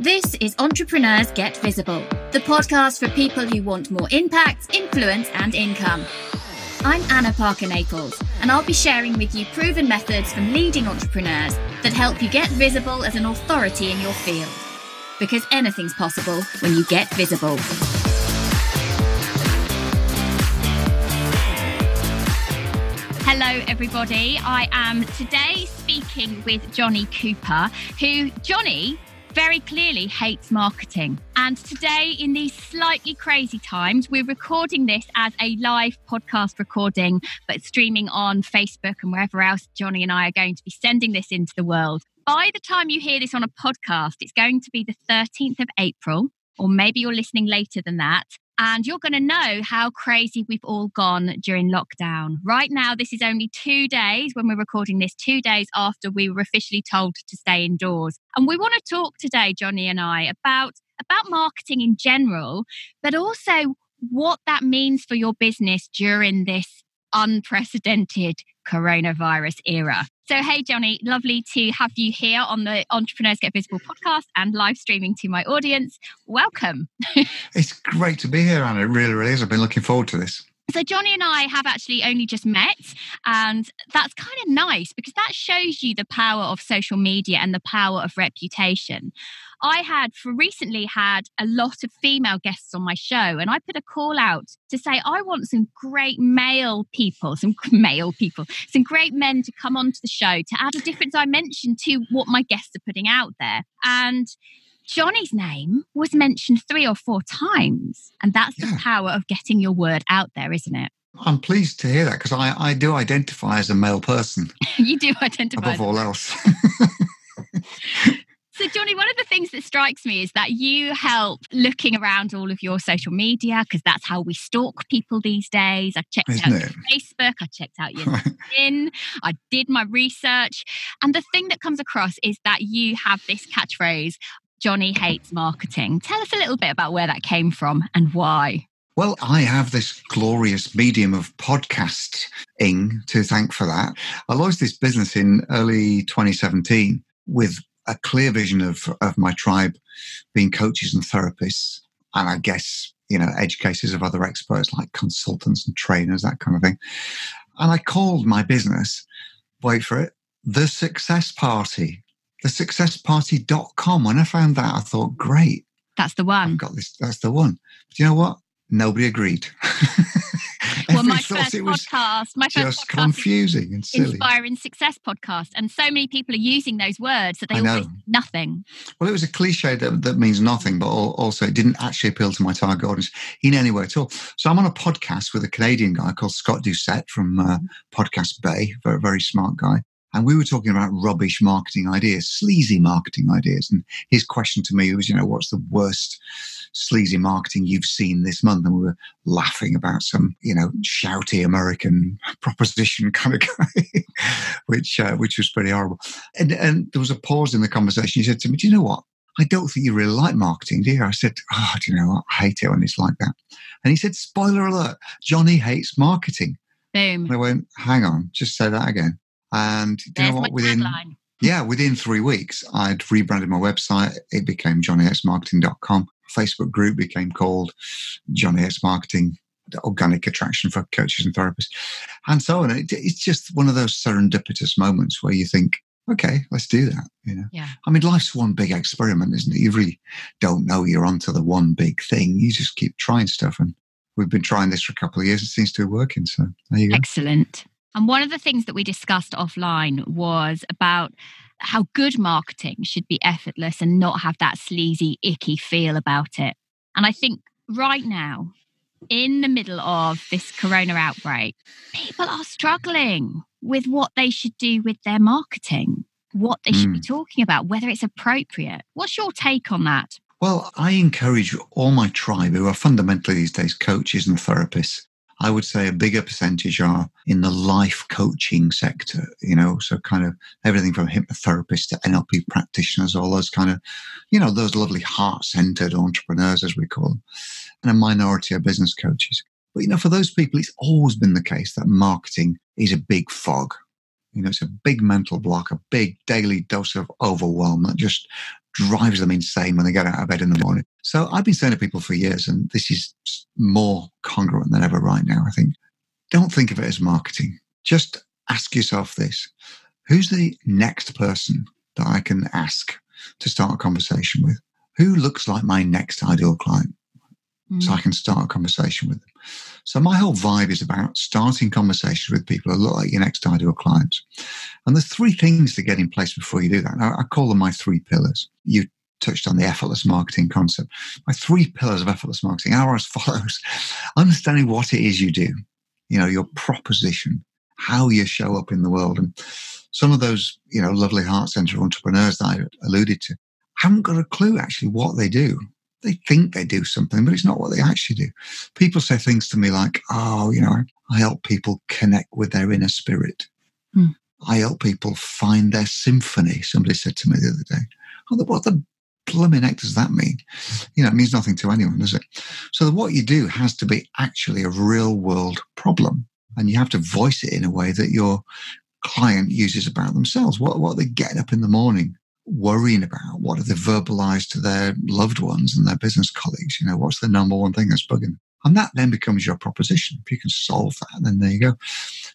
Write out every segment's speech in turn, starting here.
This is Entrepreneurs Get Visible, the podcast for people who want more impact, influence, and income. I'm Anna Parker Naples, and I'll be sharing with you proven methods from leading entrepreneurs that help you get visible as an authority in your field. Because anything's possible when you get visible. Hello, everybody. I am today speaking with Johnny Cooper, who, Johnny, very clearly hates marketing. And today, in these slightly crazy times, we're recording this as a live podcast recording, but streaming on Facebook and wherever else Johnny and I are going to be sending this into the world. By the time you hear this on a podcast, it's going to be the 13th of April, or maybe you're listening later than that. And you're going to know how crazy we've all gone during lockdown. Right now, this is only two days when we're recording this, two days after we were officially told to stay indoors. And we want to talk today, Johnny and I, about, about marketing in general, but also what that means for your business during this unprecedented coronavirus era. So, hey, Johnny, lovely to have you here on the Entrepreneurs Get Visible podcast and live streaming to my audience. Welcome. it's great to be here, Anna. It really, really is. I've been looking forward to this. So, Johnny and I have actually only just met, and that's kind of nice because that shows you the power of social media and the power of reputation. I had for recently had a lot of female guests on my show, and I put a call out to say I want some great male people, some male people, some great men to come onto the show to add a different dimension to what my guests are putting out there. And Johnny's name was mentioned three or four times. And that's yeah. the power of getting your word out there, isn't it? I'm pleased to hear that because I, I do identify as a male person. you do identify above all else. So, Johnny, one of the things that strikes me is that you help looking around all of your social media because that's how we stalk people these days. I checked Isn't out your Facebook, I checked out your LinkedIn, I did my research. And the thing that comes across is that you have this catchphrase Johnny hates marketing. Tell us a little bit about where that came from and why. Well, I have this glorious medium of podcasting to thank for that. I launched this business in early 2017 with a clear vision of, of my tribe being coaches and therapists. And I guess, you know, educators of other experts like consultants and trainers, that kind of thing. And I called my business, wait for it, The Success Party thesuccessparty.com. When I found that, I thought, great. That's the one. I've got this. That's the one. But you know what? Nobody agreed. well, my first podcast, my first just confusing and silly. Inspiring Success podcast, and so many people are using those words that they always nothing. Well, it was a cliche that, that means nothing, but also it didn't actually appeal to my target audience in any way at all. So I'm on a podcast with a Canadian guy called Scott Doucette from uh, Podcast Bay, very very smart guy, and we were talking about rubbish marketing ideas, sleazy marketing ideas. And his question to me was, you know, what's the worst sleazy marketing you've seen this month? And we were laughing about some, you know, shouty American proposition kind of guy, which uh, which was pretty horrible. And, and there was a pause in the conversation. He said to me, do you know what? I don't think you really like marketing, do you? I said, oh, do you know what? I hate it when it's like that. And he said, spoiler alert, Johnny hates marketing. Boom. And I went, hang on, just say that again. And you know what? Within yeah, within three weeks, I'd rebranded my website. It became johnnyxmarketing.com. Facebook group became called Johnny X Marketing organic attraction for coaches and therapists, and so on. It, it's just one of those serendipitous moments where you think, okay, let's do that. You know, yeah. I mean, life's one big experiment, isn't it? You really don't know you're onto the one big thing. You just keep trying stuff, and we've been trying this for a couple of years. It seems to be working. So there you go. Excellent. And one of the things that we discussed offline was about how good marketing should be effortless and not have that sleazy, icky feel about it. And I think right now, in the middle of this corona outbreak, people are struggling with what they should do with their marketing, what they should mm. be hmm. talking about, whether it's appropriate. What's your take on that? Well, I encourage all my tribe, who are fundamentally these days coaches and therapists, I would say a bigger percentage are in the life coaching sector, you know, so kind of everything from hypnotherapists to NLP practitioners, all those kind of, you know, those lovely heart centered entrepreneurs, as we call them, and a minority of business coaches. But, you know, for those people, it's always been the case that marketing is a big fog. You know, it's a big mental block, a big daily dose of overwhelm that just drives them insane when they get out of bed in the morning. So I've been saying to people for years, and this is more congruent than ever right now, I think. Don't think of it as marketing. Just ask yourself this who's the next person that I can ask to start a conversation with? Who looks like my next ideal client? Mm. So I can start a conversation with them. So my whole vibe is about starting conversations with people a lot like your next ideal clients. And there's three things to get in place before you do that. Now, I call them my three pillars. You touched on the effortless marketing concept. My three pillars of effortless marketing are as follows. Understanding what it is you do, you know, your proposition, how you show up in the world. And some of those, you know, lovely heart center entrepreneurs that I alluded to haven't got a clue actually what they do. They think they do something, but it's not what they actually do. People say things to me like, oh, you know, I help people connect with their inner spirit. Hmm. I help people find their symphony. Somebody said to me the other day, oh, what the blooming heck does that mean? You know, it means nothing to anyone, does it? So what you do has to be actually a real world problem. And you have to voice it in a way that your client uses about themselves. What, what are they getting up in the morning worrying about? What have they verbalized to their loved ones and their business colleagues? You know, what's the number one thing that's bugging them? And that then becomes your proposition. If you can solve that, then there you go.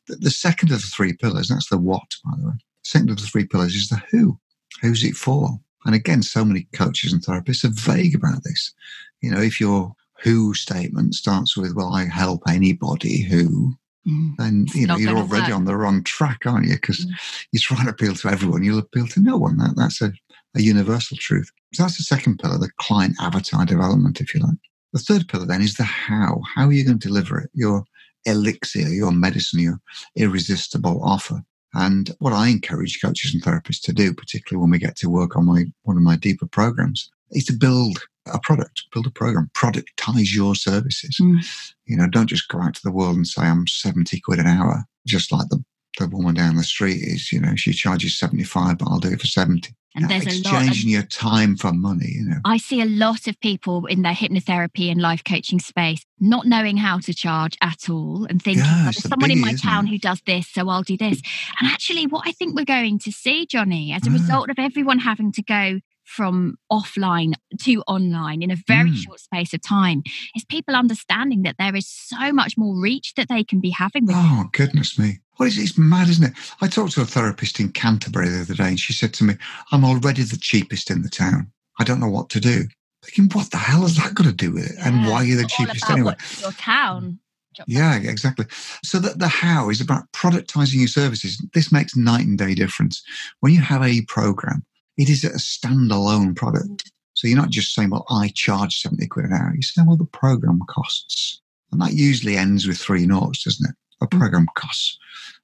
The, the second of the three pillars, that's the what, by the way. Second of the three pillars is the who. Who's it for? And again, so many coaches and therapists are vague about this. You know, if your who statement starts with, well, I help anybody who, mm. then, you know, you're already on the wrong track, aren't you? Because mm. you're trying to appeal to everyone, you'll appeal to no one. That, that's a, a universal truth. So that's the second pillar, the client avatar development, if you like. The third pillar then is the how. How are you going to deliver it? Your elixir, your medicine, your irresistible offer. And what I encourage coaches and therapists to do, particularly when we get to work on my one of my deeper programs, is to build a product, build a program, productize your services. Mm. You know, don't just go out to the world and say I'm 70 quid an hour, just like the, the woman down the street is, you know, she charges 75, but I'll do it for 70. And there's exchanging a lot of, your time for money, you know. I see a lot of people in their hypnotherapy and life coaching space not knowing how to charge at all and thinking, yeah, there's someone biggie, in my town it? who does this, so I'll do this. And actually, what I think we're going to see, Johnny, as a mm. result of everyone having to go from offline to online in a very mm. short space of time is people understanding that there is so much more reach that they can be having with oh goodness me what is it? It's mad, isn't it? I talked to a therapist in Canterbury the other day and she said to me, I'm already the cheapest in the town. I don't know what to do. Thinking, what the hell has that got to do with it? Yeah, and why are you the cheapest anyway? Your town. Yeah, exactly. So that the how is about productizing your services. This makes night and day difference. When you have a program, it is a standalone product. So you're not just saying, well, I charge 70 quid an hour. You say, well, the program costs. And that usually ends with three noughts, doesn't it? A mm. program costs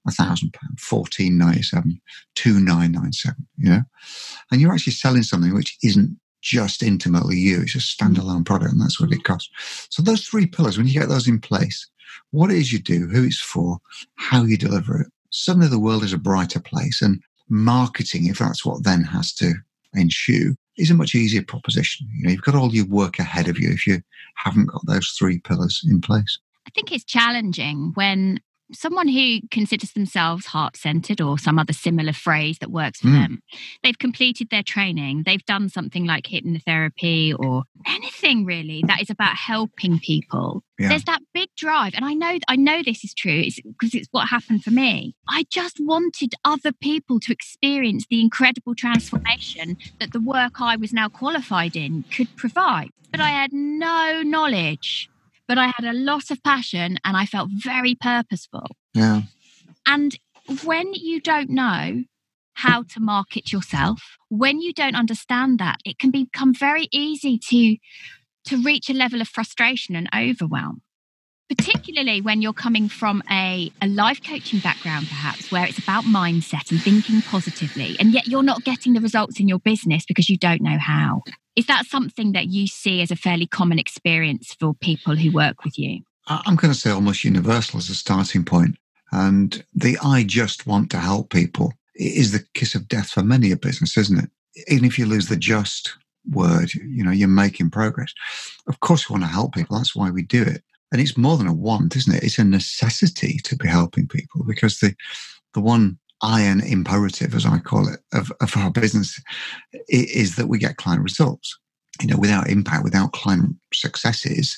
a thousand pounds, fourteen ninety seven, two nine nine seven. You know, and you're actually selling something which isn't just intimately you; it's a standalone product, and that's what it costs. So those three pillars, when you get those in place, what it is you do, who it's for, how you deliver it, suddenly the world is a brighter place, and marketing, if that's what then has to ensue, is a much easier proposition. You know, you've got all your work ahead of you if you haven't got those three pillars in place. I think it's challenging when someone who considers themselves heart centered or some other similar phrase that works for mm. them, they've completed their training, they've done something like hypnotherapy or anything really that is about helping people. Yeah. There's that big drive, and I know I know this is true because it's, it's what happened for me. I just wanted other people to experience the incredible transformation that the work I was now qualified in could provide, but I had no knowledge but I had a lot of passion and I felt very purposeful. Yeah. And when you don't know how to market yourself, when you don't understand that, it can become very easy to to reach a level of frustration and overwhelm particularly when you're coming from a, a life coaching background, perhaps, where it's about mindset and thinking positively, and yet you're not getting the results in your business because you don't know how. Is that something that you see as a fairly common experience for people who work with you? I'm going to say almost universal as a starting point. And the I just want to help people is the kiss of death for many a business, isn't it? Even if you lose the just word, you know, you're making progress. Of course, we want to help people. That's why we do it. And it's more than a want, isn't it? It's a necessity to be helping people because the the one iron imperative, as I call it, of, of our business is that we get client results. You know, without impact, without client successes,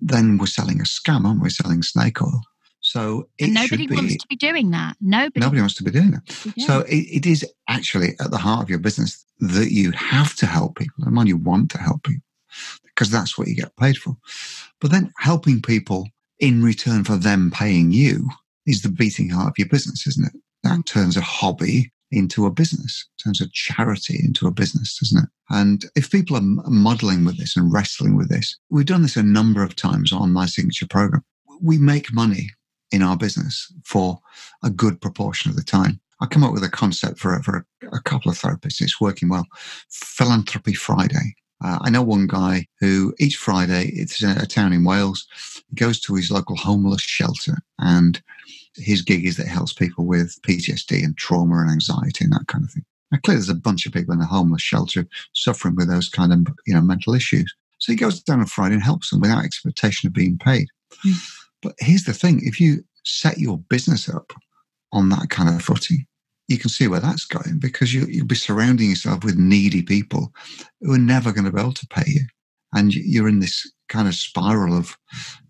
then we're selling a scam, aren't we? We're selling snake oil. So nobody be, wants to be doing that. Nobody, nobody wants to be doing that. So it, it is actually at the heart of your business that you have to help people. And mind you want to help people because that's what you get paid for. But then helping people in return for them paying you is the beating heart of your business, isn't it? That mm. turns a hobby into a business, turns a charity into a business, doesn't it? And if people are muddling with this and wrestling with this, we've done this a number of times on my signature program. We make money in our business for a good proportion of the time. I come up with a concept for, for a, a couple of therapists. It's working well. Philanthropy Friday. Uh, I know one guy who each Friday, it's in a town in Wales, goes to his local homeless shelter and his gig is that he helps people with PTSD and trauma and anxiety and that kind of thing. Now, clearly, there's a bunch of people in a homeless shelter suffering with those kind of you know mental issues. So he goes down on Friday and helps them without expectation of being paid. Mm. But here's the thing: if you set your business up on that kind of footing, you can see where that's going because you, you'll be surrounding yourself with needy people who are never going to be able to pay you. And you're in this kind of spiral of,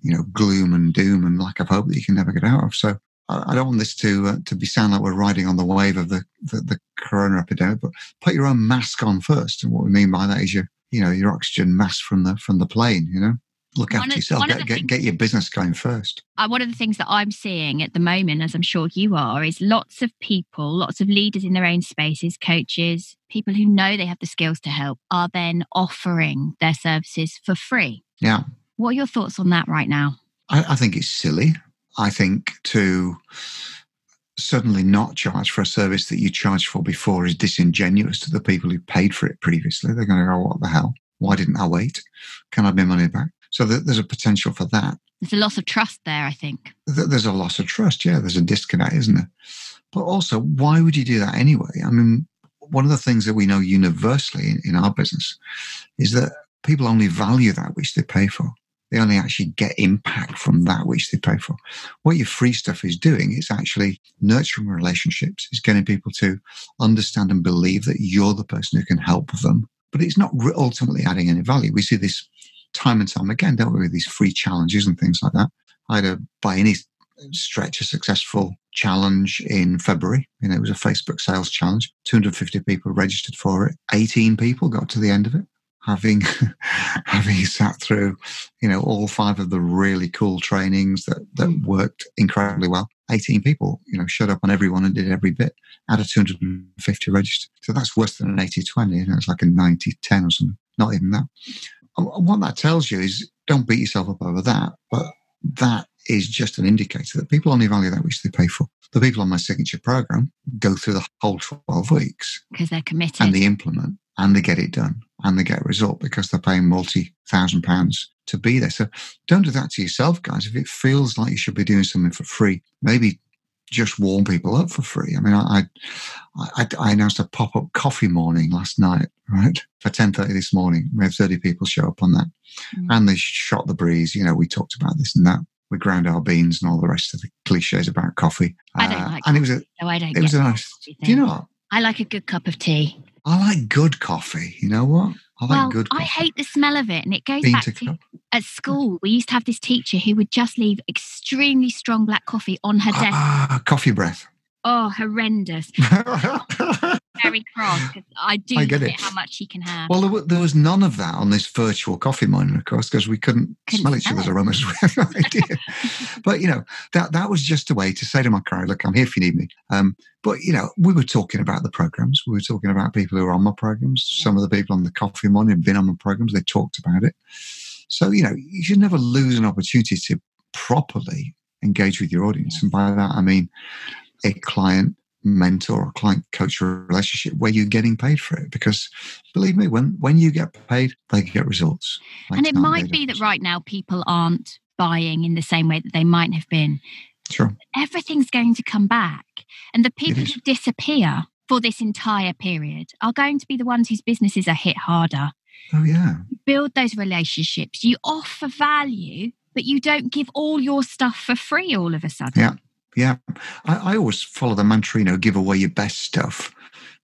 you know, gloom and doom and lack of hope that you can never get out of. So I don't want this to uh, to be sound like we're riding on the wave of the, the, the corona epidemic, but put your own mask on first. And what we mean by that is your you know your oxygen mask from the from the plane. You know, look one after of, yourself. Get, get, get, your business going first. Uh, one of the things that I'm seeing at the moment, as I'm sure you are, is lots of people, lots of leaders in their own spaces, coaches, people who know they have the skills to help, are then offering their services for free. Yeah. What are your thoughts on that right now? I, I think it's silly. I think to suddenly not charge for a service that you charged for before is disingenuous to the people who paid for it previously. They're going to go, what the hell? Why didn't I wait? Can I have my money back? So there's a potential for that. There's a loss of trust there, I think. There's a loss of trust. Yeah, there's a disconnect, isn't there? But also, why would you do that anyway? I mean, one of the things that we know universally in, in our business is that people only value that which they pay for. They only actually get impact from that which they pay for. What your free stuff is doing is actually nurturing relationships, is getting people to understand and believe that you're the person who can help them. But it's not ultimately adding any value. We see this time and time again, we, with these free challenges and things like that. I had a, by any stretch, a successful challenge in February. You know, it was a Facebook sales challenge. 250 people registered for it. 18 people got to the end of it. Having having sat through, you know, all five of the really cool trainings that, that worked incredibly well. 18 people, you know, showed up on everyone and did every bit out of 250 registered. So that's worse than an 80 20. You know, it's like a 90 10 or something. Not even that what that tells you is don't beat yourself up over that, but that is just an indicator that people only value that which they pay for. The people on my signature program go through the whole 12 weeks because they're committed and they implement and they get it done and they get a result because they're paying multi thousand pounds to be there. So don't do that to yourself, guys. If it feels like you should be doing something for free, maybe just warm people up for free. I mean, I I, I announced a pop up coffee morning last night, right, for ten thirty this morning. We had thirty people show up on that, mm. and they shot the breeze. You know, we talked about this and that. We ground our beans and all the rest of the cliches about coffee. I don't uh, like. And it was a. No, I don't. It was a nice. Do you know what? I like a good cup of tea. I like good coffee. You know what? I like well, good. Coffee. I hate the smell of it, and it goes Bean back to, to at school. We used to have this teacher who would just leave extremely strong black coffee on her desk. Ah, coffee breath. Oh, horrendous. Very cross because I do I get it. how much he can have. Well, there, there, was none of that on this virtual coffee morning, of course, because we couldn't, couldn't smell each other's aromas. No idea. but, you know, that, that was just a way to say to my client, look, I'm here if you need me. Um, but, you know, we were talking about the programs. We were talking about people who are on my programs. Yeah. Some of the people on the coffee morning have been on my programs. They talked about it. So, you know, you should never lose an opportunity to properly engage with your audience. And by that, I mean a client mentor or client coach relationship where you're getting paid for it. Because believe me when when you get paid they get results. Like and it might be that right now people aren't buying in the same way that they might have been. Sure. Everything's going to come back. And the people who disappear for this entire period are going to be the ones whose businesses are hit harder. Oh yeah. Build those relationships. You offer value but you don't give all your stuff for free all of a sudden. Yeah Yeah. I, I always follow the mantra, you know, give away your best stuff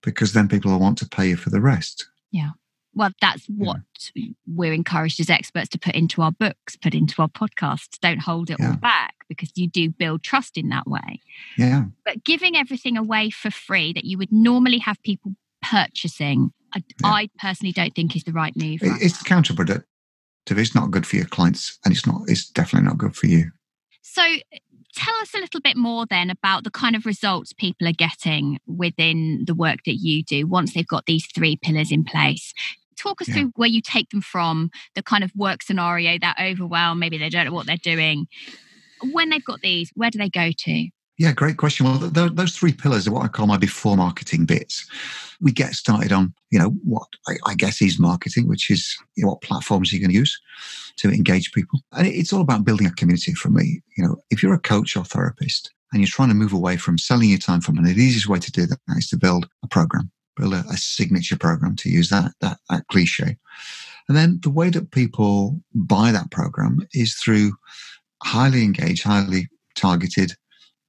because then people will want to pay you for the rest. Yeah. Well, that's what yeah. we're encouraged as experts to put into our books, put into our podcasts. Don't hold it yeah. all back because you do build trust in that way. Yeah. But giving everything away for free that you would normally have people purchasing, I, yeah. I personally don't think is the right move. It, it's counterproductive. It's not good for your clients, and it's not. It's definitely not good for you. So, tell us a little bit more then about the kind of results people are getting within the work that you do once they've got these three pillars in place. Talk us yeah. through where you take them from the kind of work scenario that overwhelm maybe they don't know what they're doing. When they've got these where do they go to yeah great question. Well th- those three pillars are what i call my before marketing bits. We get started on you know what i, I guess is marketing which is you know, what platforms are you're going to use to engage people. And it's all about building a community for me. You know if you're a coach or therapist and you're trying to move away from selling your time for money the easiest way to do that is to build a program build a, a signature program to use that, that, that cliche. And then the way that people buy that program is through highly engaged, highly targeted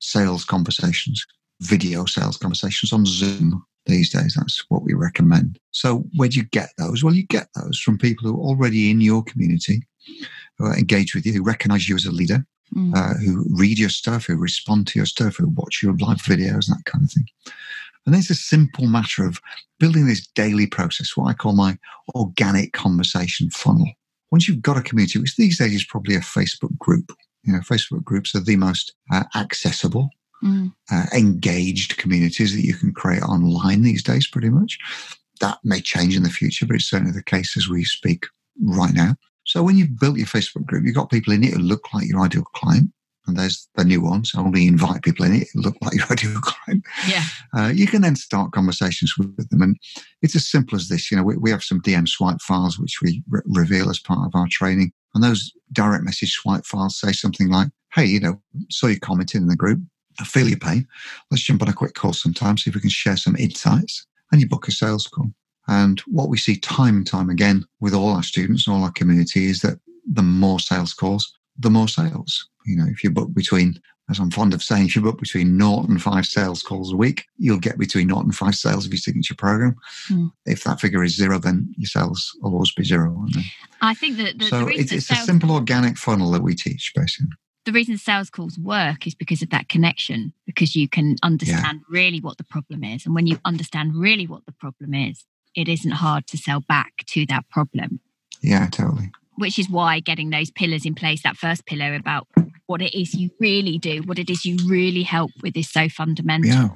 sales conversations, video sales conversations on Zoom these days. That's what we recommend. So, where do you get those? Well, you get those from people who are already in your community, who are engaged with you, who recognize you as a leader, mm. uh, who read your stuff, who respond to your stuff, who watch your live videos, that kind of thing. And it's a simple matter of building this daily process, what I call my organic conversation funnel. Once you've got a community, which these days is probably a Facebook group, you know, Facebook groups are the most uh, accessible, mm. uh, engaged communities that you can create online these days, pretty much. That may change in the future, but it's certainly the case as we speak right now. So when you've built your Facebook group, you've got people in it who look like your ideal client and there's the new ones. Only invite people in it. Look like you had your client. Yeah. Uh, you can then start conversations with them, and it's as simple as this. You know, we, we have some DM swipe files which we re- reveal as part of our training, and those direct message swipe files say something like, "Hey, you know, saw you commenting in the group. I feel your pain. Let's jump on a quick call sometime, see if we can share some insights." And you book a sales call. And what we see time and time again with all our students and all our community is that the more sales calls, the more sales. You know, if you book between, as I'm fond of saying, if you book between naught and five sales calls a week, you'll get between naught and five sales of your signature program. Mm. If that figure is zero, then your sales will always be zero. I think that the, so the it's, it's sales- a simple organic funnel that we teach, basically the reason sales calls work is because of that connection, because you can understand yeah. really what the problem is. And when you understand really what the problem is, it isn't hard to sell back to that problem. Yeah, totally which is why getting those pillars in place, that first pillar about what it is you really do, what it is you really help with is so fundamental. Yeah.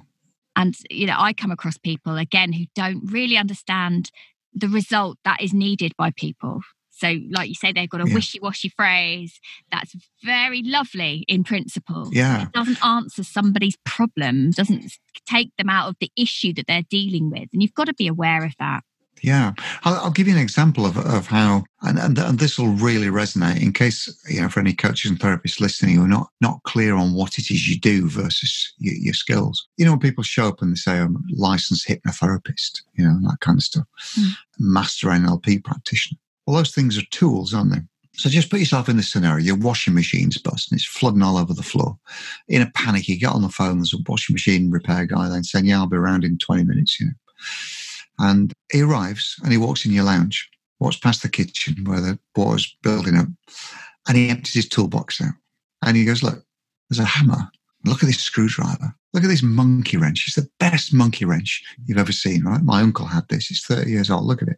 And, you know, I come across people again who don't really understand the result that is needed by people. So, like you say, they've got a yeah. wishy washy phrase that's very lovely in principle. Yeah. It doesn't answer somebody's problem, doesn't take them out of the issue that they're dealing with. And you've got to be aware of that. Yeah, I'll, I'll, give you an example of, of how, and, and, and this will really resonate in case, you know, for any coaches and therapists listening who are not, not clear on what it is you do versus your, your skills. You know, when people show up and they say, I'm a licensed hypnotherapist, you know, that kind of stuff, mm. master NLP practitioner. Well, those things are tools, aren't they? So just put yourself in this scenario. Your washing machine's busting. It's flooding all over the floor. In a panic, you get on the phone. There's a washing machine repair guy then saying, yeah, I'll be around in 20 minutes, you know. And he arrives and he walks in your lounge, walks past the kitchen where the water's building up, and he empties his toolbox out. And he goes, Look, there's a hammer. Look at this screwdriver. Look at this monkey wrench. It's the best monkey wrench you've ever seen, right? My uncle had this. It's 30 years old. Look at it.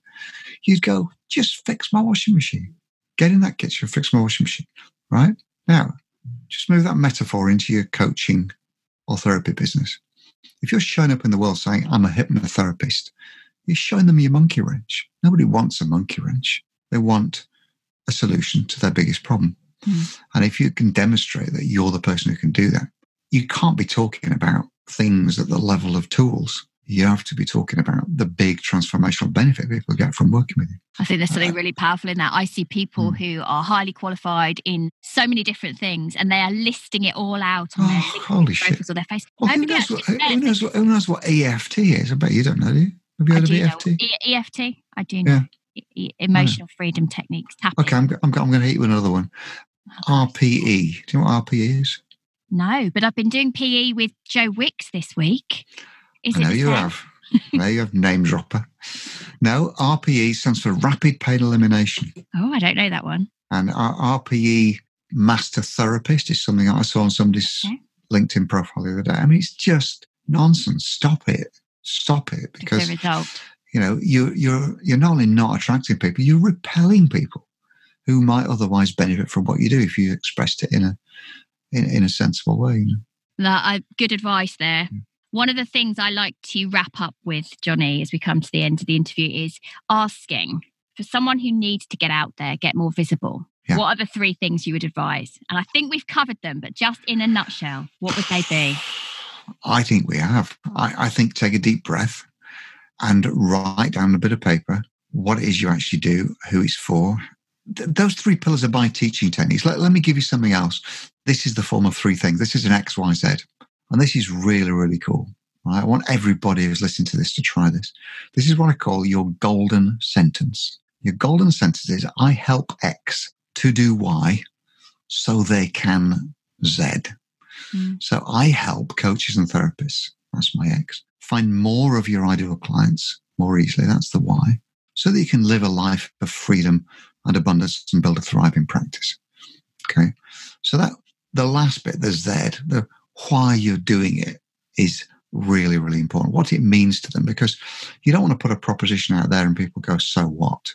You'd go, just fix my washing machine. Get in that kitchen, fix my washing machine, right? Now, just move that metaphor into your coaching or therapy business. If you're showing up in the world saying, I'm a hypnotherapist, you're showing them your monkey wrench. Nobody wants a monkey wrench. They want a solution to their biggest problem. Mm. And if you can demonstrate that you're the person who can do that, you can't be talking about things at the level of tools. You have to be talking about the big transformational benefit people get from working with you. I think there's something uh, really powerful in that. I see people mm. who are highly qualified in so many different things and they are listing it all out on oh, their holy shit. or their face. Well, who, knows what, who, knows what, who knows what EFT is? I bet you don't know, do you? Have you heard of EFT? E- EFT, I do know. Yeah. E- emotional hmm. freedom techniques. Tapping. Okay, I'm, I'm, I'm going to hit you with another one. Oh, RPE. Do you know what RPE is? No, but I've been doing PE with Joe Wicks this week. Is I know you have. there you have name dropper. No, RPE stands for Rapid Pain Elimination. Oh, I don't know that one. And our RPE Master Therapist is something I saw on somebody's okay. LinkedIn profile the other day. I mean, it's just nonsense. Stop it. Stop it. Because you know you're you're you're not only not attracting people, you're repelling people who might otherwise benefit from what you do if you expressed it in a in, in a sensible way. You know? that, good advice there. Mm. One of the things I like to wrap up with, Johnny, as we come to the end of the interview, is asking for someone who needs to get out there, get more visible. Yeah. What are the three things you would advise? And I think we've covered them, but just in a nutshell, what would they be? I think we have. I, hmm. I think take a deep breath and write down a bit of paper what it is you actually do, who it's for. Th- those three pillars are my teaching techniques. Let, let me give you something else. This is the form of three things. This is an X, Y, Z. And this is really, really cool. Right? I want everybody who's listening to this to try this. This is what I call your golden sentence. Your golden sentence is I help X to do Y so they can Z. Mm. So I help coaches and therapists. That's my X. Find more of your ideal clients more easily. That's the why. So that you can live a life of freedom and abundance and build a thriving practice. Okay. So that the last bit, the Z, the why you're doing it is really, really important. What it means to them, because you don't want to put a proposition out there and people go, so what?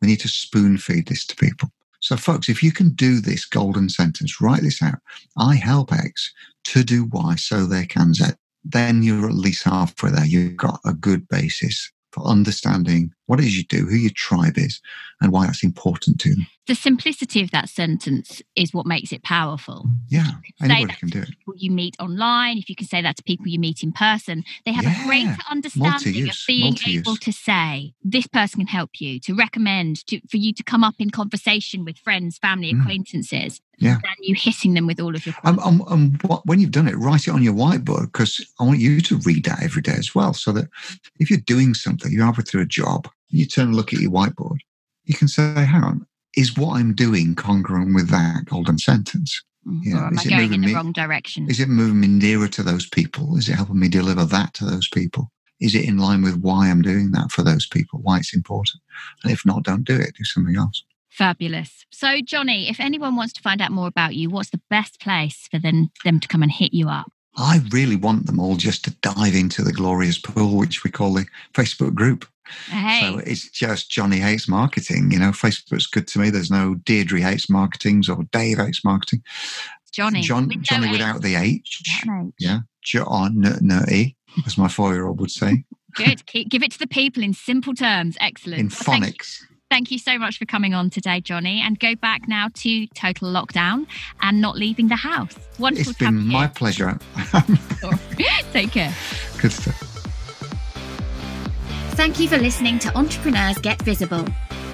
We need to spoon feed this to people. So, folks, if you can do this golden sentence, write this out I help X to do Y so they can Z, then you're at least halfway there. You've got a good basis for understanding what it is you do, who your tribe is, and why that's important to them. The simplicity of that sentence is what makes it powerful. Yeah, anybody can do it. People you meet online, if you can say that to people you meet in person, they have yeah. a greater understanding Multi-use. of being Multi-use. able to say, "This person can help you," to recommend, to, for you to come up in conversation with friends, family, mm. acquaintances. Yeah. Than you hitting them with all of your. Um, um, um, what, when you've done it, write it on your whiteboard because I want you to read that every day as well. So that if you're doing something, you're halfway through a job, you turn and look at your whiteboard, you can say, hang on, is what I'm doing congruent with that golden sentence? Mm-hmm. You know, am I going in the me, wrong direction? Is it moving me nearer to those people? Is it helping me deliver that to those people? Is it in line with why I'm doing that for those people, why it's important? And if not, don't do it, do something else. Fabulous. So, Johnny, if anyone wants to find out more about you, what's the best place for them, them to come and hit you up? I really want them all just to dive into the glorious pool, which we call the Facebook group. Hey. So it's just Johnny hates marketing. You know, Facebook's good to me. There's no Deirdre hates marketings or Dave hates marketing. Johnny. John, with Johnny no without the H. Yeah. John, no, E, as my four year old would say. Good. Keep, give it to the people in simple terms. Excellent. In phonics. Thank you so much for coming on today, Johnny. And go back now to total lockdown and not leaving the house. Wonderful. It's been my pleasure. Take care. Good stuff. Thank you for listening to Entrepreneurs Get Visible.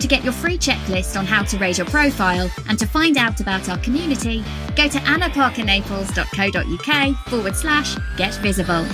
To get your free checklist on how to raise your profile and to find out about our community, go to annaparkernaples.co.uk forward slash get visible.